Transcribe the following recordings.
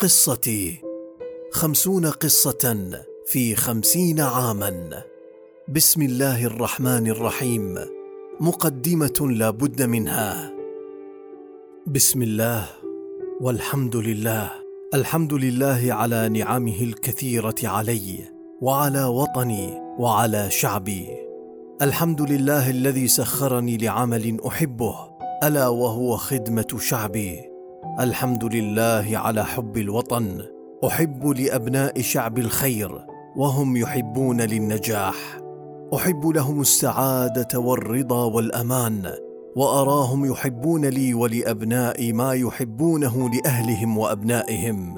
قصتي. خمسون قصة في خمسين عاما. بسم الله الرحمن الرحيم. مقدمة لا بد منها. بسم الله والحمد لله. الحمد لله على نعمه الكثيرة علي وعلى وطني وعلى شعبي. الحمد لله الذي سخرني لعمل أحبه ألا وهو خدمة شعبي. الحمد لله على حب الوطن أحب لأبناء شعب الخير وهم يحبون للنجاح. أحب لهم السعادة والرضا والأمان وأراهم يحبون لي ولأبنائي ما يحبونه لأهلهم وأبنائهم.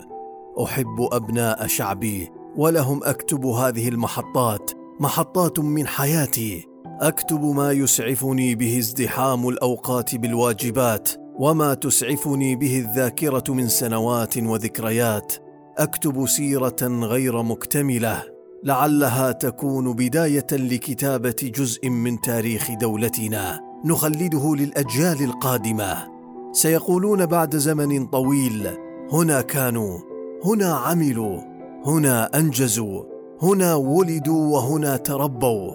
أحب أبناء شعبي ولهم أكتب هذه المحطات محطات من حياتي. أكتب ما يسعفني به ازدحام الأوقات بالواجبات وما تسعفني به الذاكره من سنوات وذكريات اكتب سيره غير مكتمله لعلها تكون بدايه لكتابه جزء من تاريخ دولتنا نخلده للاجيال القادمه سيقولون بعد زمن طويل هنا كانوا هنا عملوا هنا انجزوا هنا ولدوا وهنا تربوا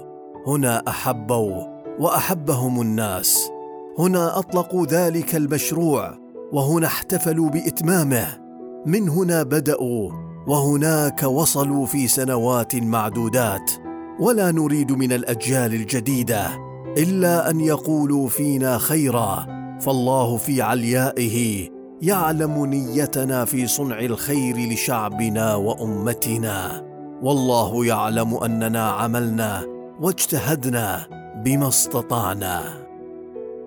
هنا احبوا واحبهم الناس هنا اطلقوا ذلك المشروع وهنا احتفلوا بإتمامه. من هنا بدأوا وهناك وصلوا في سنوات معدودات. ولا نريد من الأجيال الجديدة إلا أن يقولوا فينا خيرا فالله في عليائه يعلم نيتنا في صنع الخير لشعبنا وأمتنا. والله يعلم أننا عملنا واجتهدنا بما استطعنا.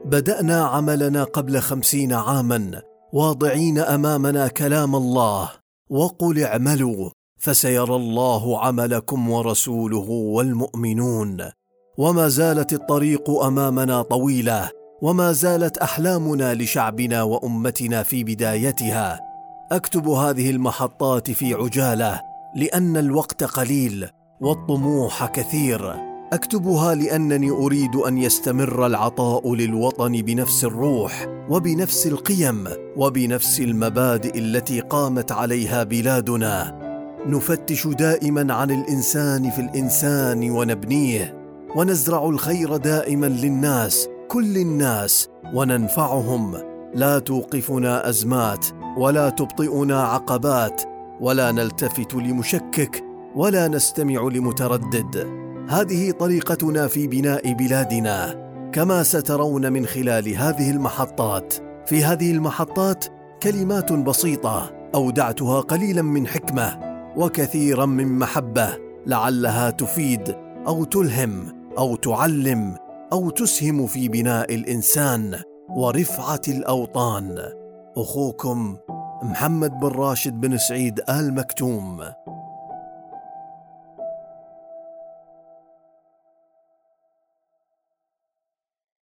بدأنا عملنا قبل خمسين عاما واضعين أمامنا كلام الله وقل اعملوا فسيرى الله عملكم ورسوله والمؤمنون. وما زالت الطريق أمامنا طويلة وما زالت أحلامنا لشعبنا وأمتنا في بدايتها. أكتب هذه المحطات في عجالة لأن الوقت قليل والطموح كثير. أكتبها لأنني أريد أن يستمر العطاء للوطن بنفس الروح وبنفس القيم وبنفس المبادئ التي قامت عليها بلادنا. نفتش دائما عن الإنسان في الإنسان ونبنيه ونزرع الخير دائما للناس كل الناس وننفعهم. لا توقفنا أزمات ولا تبطئنا عقبات ولا نلتفت لمشكك ولا نستمع لمتردد. هذه طريقتنا في بناء بلادنا كما سترون من خلال هذه المحطات. في هذه المحطات كلمات بسيطة أودعتها قليلا من حكمة وكثيرا من محبة لعلها تفيد أو تلهم أو تعلم أو تسهم في بناء الإنسان ورفعة الأوطان. أخوكم محمد بن راشد بن سعيد آل مكتوم.